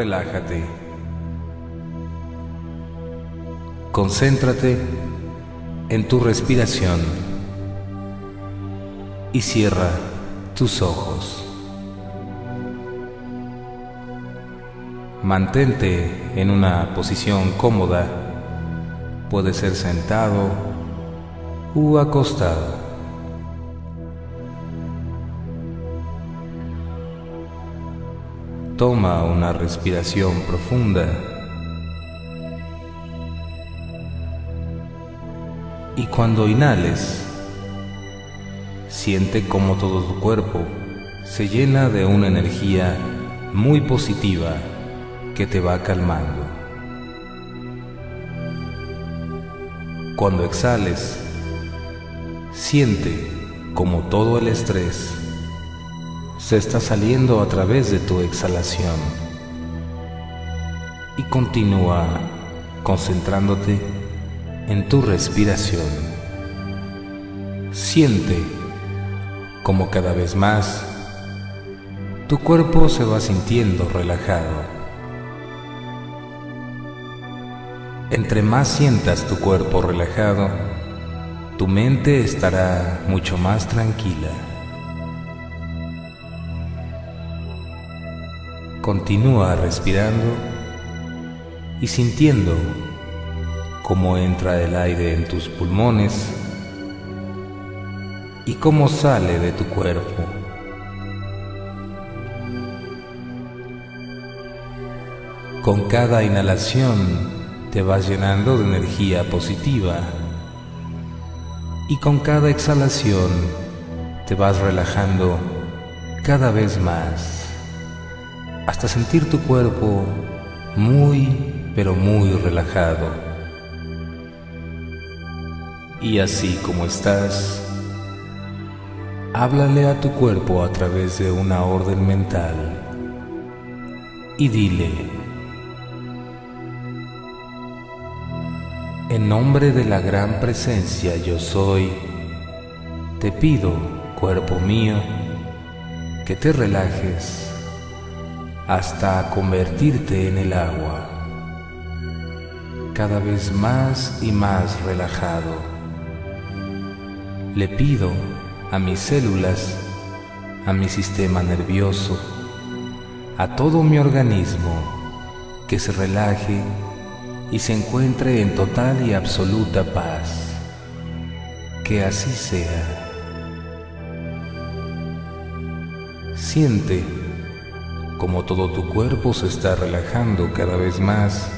relájate. Concéntrate en tu respiración y cierra tus ojos. Mantente en una posición cómoda, puede ser sentado u acostado. Toma una respiración profunda y cuando inhales, siente como todo tu cuerpo se llena de una energía muy positiva que te va calmando. Cuando exhales, siente como todo el estrés se está saliendo a través de tu exhalación y continúa concentrándote en tu respiración. Siente como cada vez más tu cuerpo se va sintiendo relajado. Entre más sientas tu cuerpo relajado, tu mente estará mucho más tranquila. Continúa respirando y sintiendo cómo entra el aire en tus pulmones y cómo sale de tu cuerpo. Con cada inhalación te vas llenando de energía positiva y con cada exhalación te vas relajando cada vez más hasta sentir tu cuerpo muy pero muy relajado. Y así como estás, háblale a tu cuerpo a través de una orden mental y dile, En nombre de la gran presencia yo soy, te pido, cuerpo mío, que te relajes hasta convertirte en el agua, cada vez más y más relajado. Le pido a mis células, a mi sistema nervioso, a todo mi organismo, que se relaje y se encuentre en total y absoluta paz. Que así sea. Siente como todo tu cuerpo se está relajando cada vez más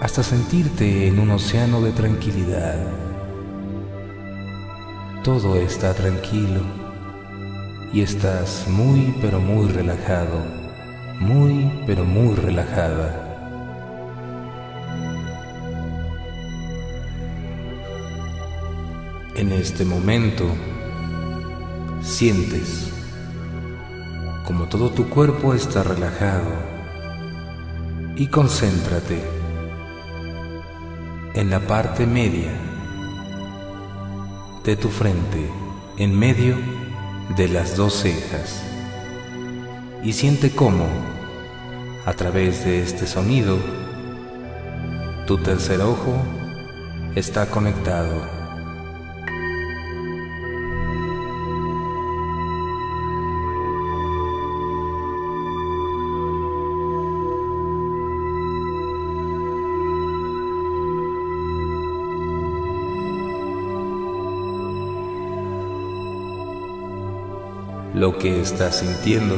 hasta sentirte en un océano de tranquilidad. Todo está tranquilo y estás muy pero muy relajado, muy pero muy relajada. En este momento sientes como todo tu cuerpo está relajado. Y concéntrate en la parte media de tu frente, en medio de las dos cejas. Y siente cómo a través de este sonido tu tercer ojo está conectado Lo que estás sintiendo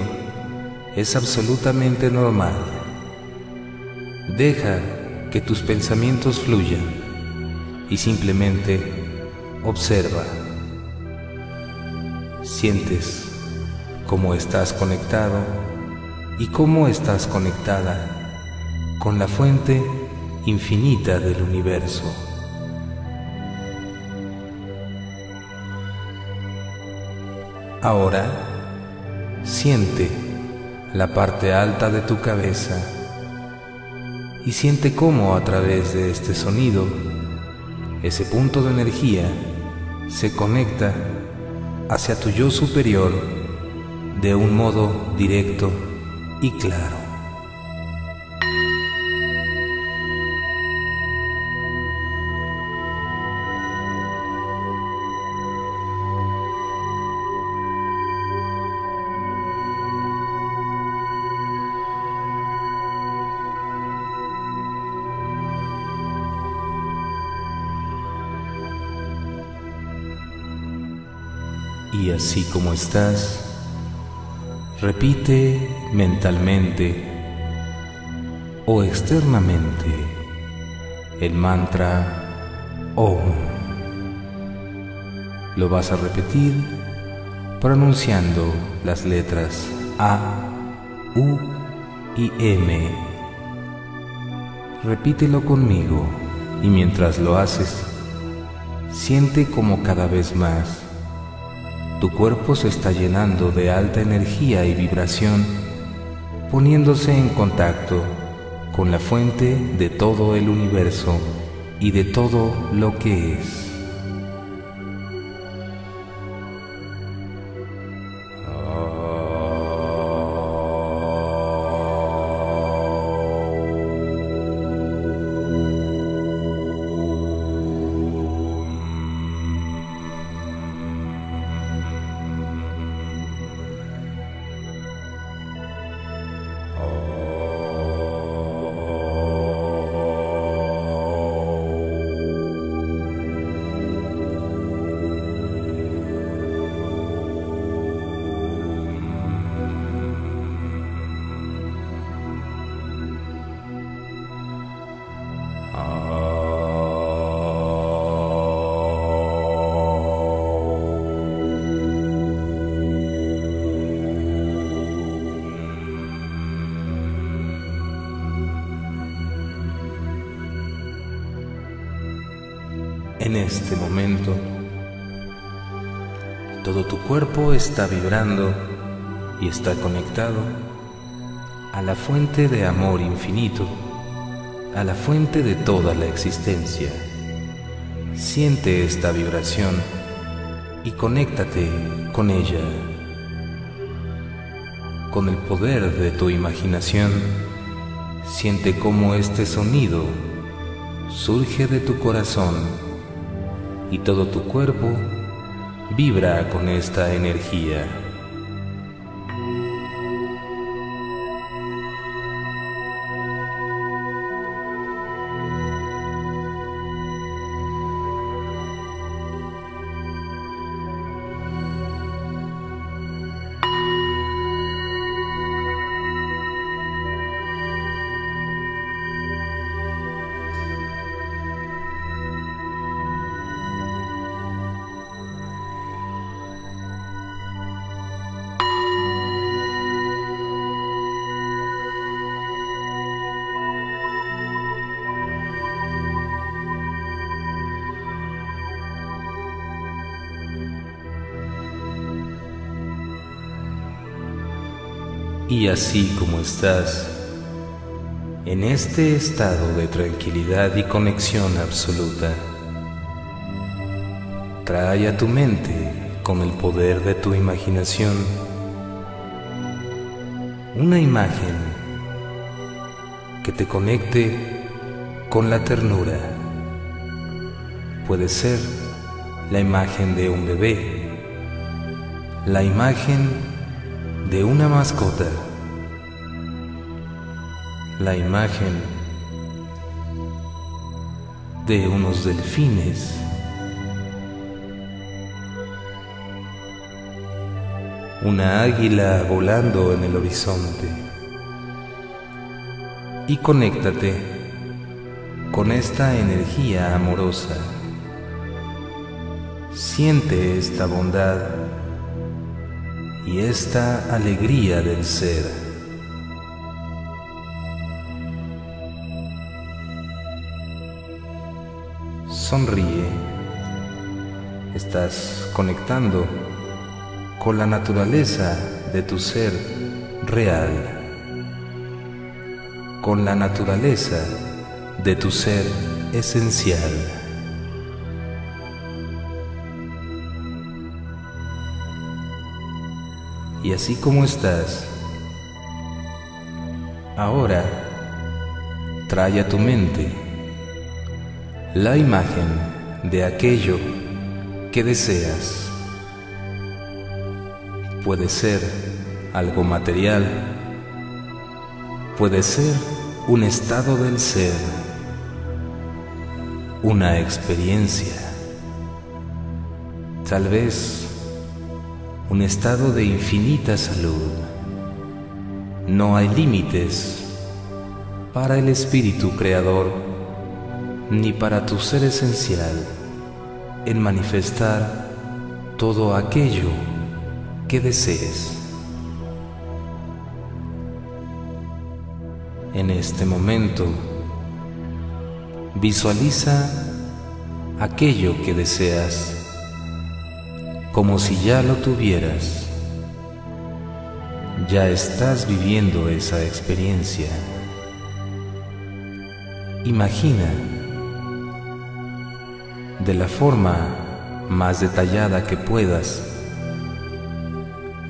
es absolutamente normal. Deja que tus pensamientos fluyan y simplemente observa. Sientes cómo estás conectado y cómo estás conectada con la fuente infinita del universo. Ahora siente la parte alta de tu cabeza y siente cómo a través de este sonido ese punto de energía se conecta hacia tu yo superior de un modo directo y claro. Y así como estás, repite mentalmente o externamente el mantra OM. Lo vas a repetir pronunciando las letras A, U y M. Repítelo conmigo y mientras lo haces, siente como cada vez más tu cuerpo se está llenando de alta energía y vibración, poniéndose en contacto con la fuente de todo el universo y de todo lo que es. En este momento, todo tu cuerpo está vibrando y está conectado a la fuente de amor infinito, a la fuente de toda la existencia. Siente esta vibración y conéctate con ella. Con el poder de tu imaginación, siente cómo este sonido surge de tu corazón y todo tu cuerpo vibra con esta energía. Y así como estás, en este estado de tranquilidad y conexión absoluta, trae a tu mente con el poder de tu imaginación una imagen que te conecte con la ternura. Puede ser la imagen de un bebé, la imagen de una mascota. La imagen de unos delfines. Una águila volando en el horizonte. Y conéctate con esta energía amorosa. Siente esta bondad y esta alegría del ser. Sonríe. Estás conectando con la naturaleza de tu ser real, con la naturaleza de tu ser esencial. Y así como estás, Ahora, trae a tu mente la imagen de aquello que deseas. Puede ser algo material, puede ser un estado del ser, una experiencia, tal vez un estado de infinita salud. No hay límites para el espíritu creador ni para tu ser esencial en manifestar todo aquello que desees. En este momento, visualiza aquello que deseas como si ya lo tuvieras. Ya estás viviendo esa experiencia. Imagina de la forma más detallada que puedas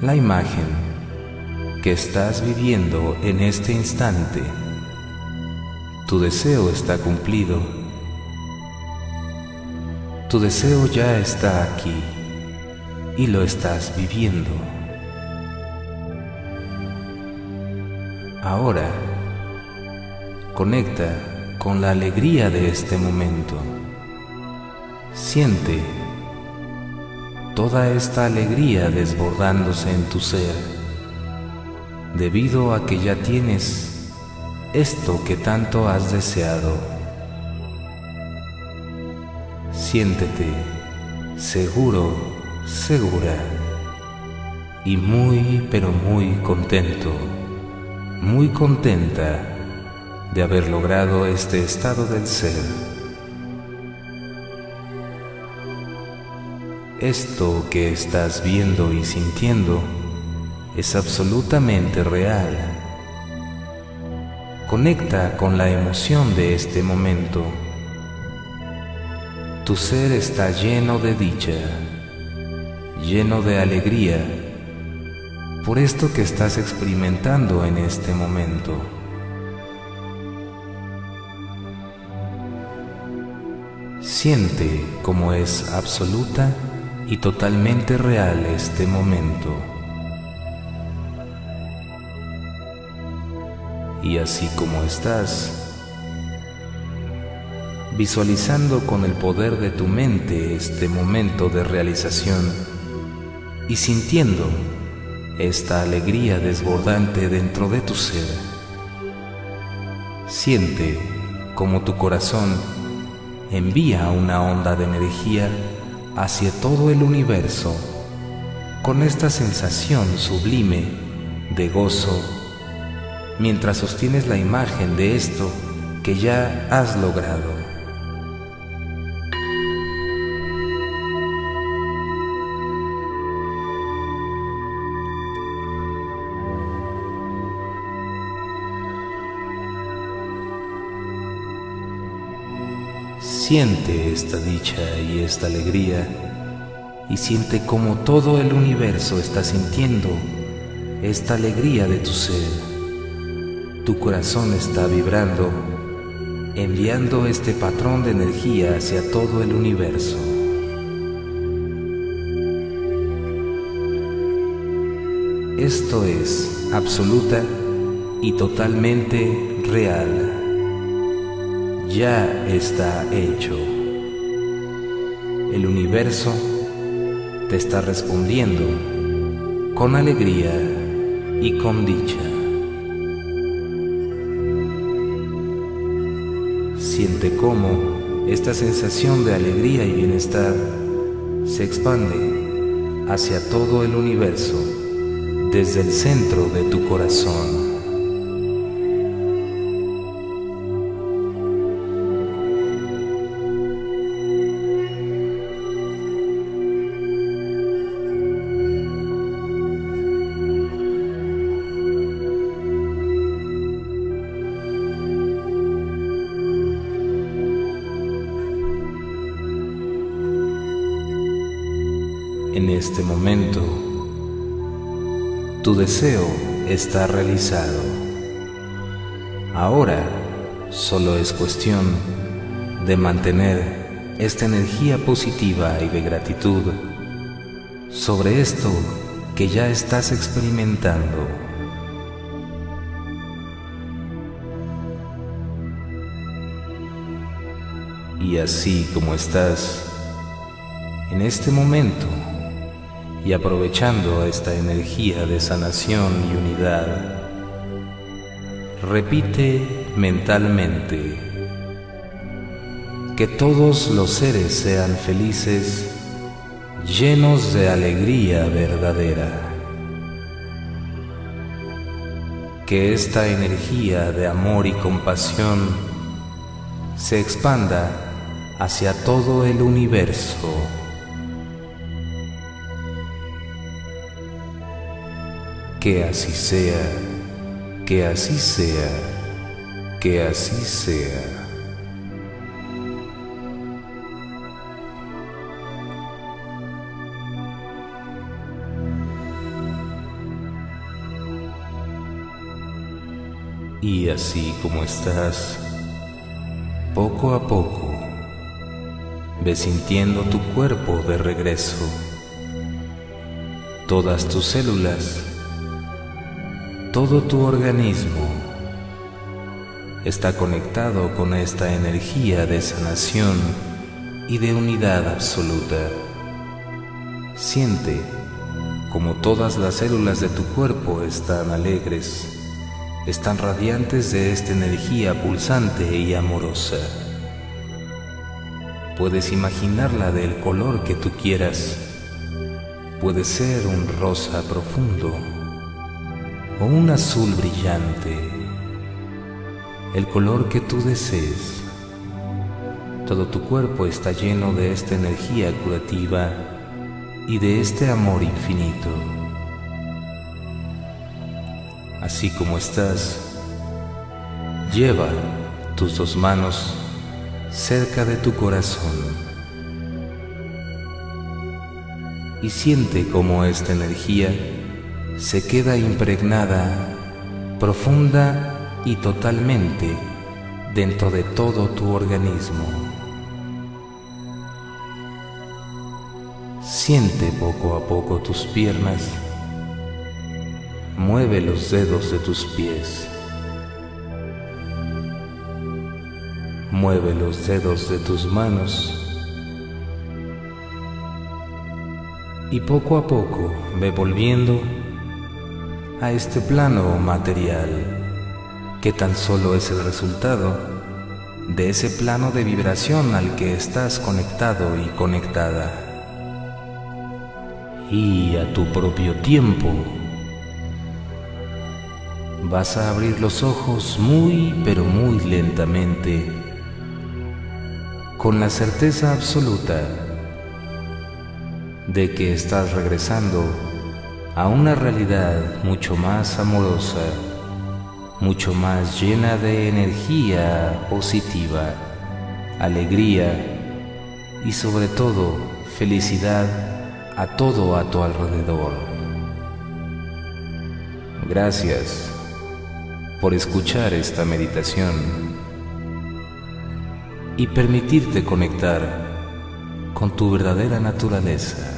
la imagen que estás viviendo en este instante. Tu deseo está cumplido. Tu deseo ya está aquí y lo estás viviendo. Ahora, conecta con la alegría de este momento. Siente toda esta alegría desbordándose en tu ser, debido a que ya tienes esto que tanto has deseado. Siéntete seguro, segura y muy, pero muy contento, muy contenta de haber logrado este estado del ser. Esto que estás viendo y sintiendo es absolutamente real. Conecta con la emoción de este momento. Tu ser está lleno de dicha, lleno de alegría por esto que estás experimentando en este momento. Siente como es absoluta y totalmente real este momento. Y así como estás, visualizando con el poder de tu mente este momento de realización y sintiendo esta alegría desbordante dentro de tu ser, siente como tu corazón envía una onda de energía hacia todo el universo con esta sensación sublime de gozo mientras sostienes la imagen de esto que ya has logrado. Siente esta dicha y esta alegría y siente como todo el universo está sintiendo esta alegría de tu ser. Tu corazón está vibrando, enviando este patrón de energía hacia todo el universo. Esto es absoluta y totalmente real ya está hecho. El universo te está respondiendo con alegría y con dicha. Siente cómo esta sensación de alegría y bienestar se expande hacia todo el universo desde el centro de tu corazón. En este momento, tu deseo está realizado. Ahora solo es cuestión de mantener esta energía positiva y de gratitud sobre esto que ya estás experimentando. Y así como estás en este momento y aprovechando esta energía de sanación y unidad, repite mentalmente que todos los seres sean felices, llenos de alegría verdadera. Que esta energía de amor y compasión se expanda hacia todo el universo. Que así sea, que así sea, que así sea. Y así como estás, poco a poco, ves sintiendo tu cuerpo de regreso, todas tus células todo tu organismo está conectado con esta energía de sanación y de unidad absoluta. Siente como todas las células de tu cuerpo están alegres, están radiantes de esta energía pulsante y amorosa. Puedes imaginarla del color que tú quieras. Puede ser un rosa profundo o un azul brillante, el color que tú desees. Todo tu cuerpo está lleno de esta energía curativa y de este amor infinito. Así como estás, lleva tus dos manos cerca de tu corazón y siente cómo esta energía se queda impregnada profunda y totalmente dentro de todo tu organismo. Siente poco a poco tus piernas, mueve los dedos de tus pies, mueve los dedos de tus manos. Y poco a poco ve volviendo a este plano material, que tan solo es el resultado de ese plano de vibración al que estás conectado y conectada. Y a tu propio tiempo vas a abrir los ojos muy pero muy lentamente, con la certeza absoluta de que estás regresando a una realidad mucho más amorosa, mucho más llena de energía positiva, alegría y sobre todo felicidad a todo a tu alrededor. Gracias por escuchar esta meditación y permitirte conectar con tu verdadera naturaleza.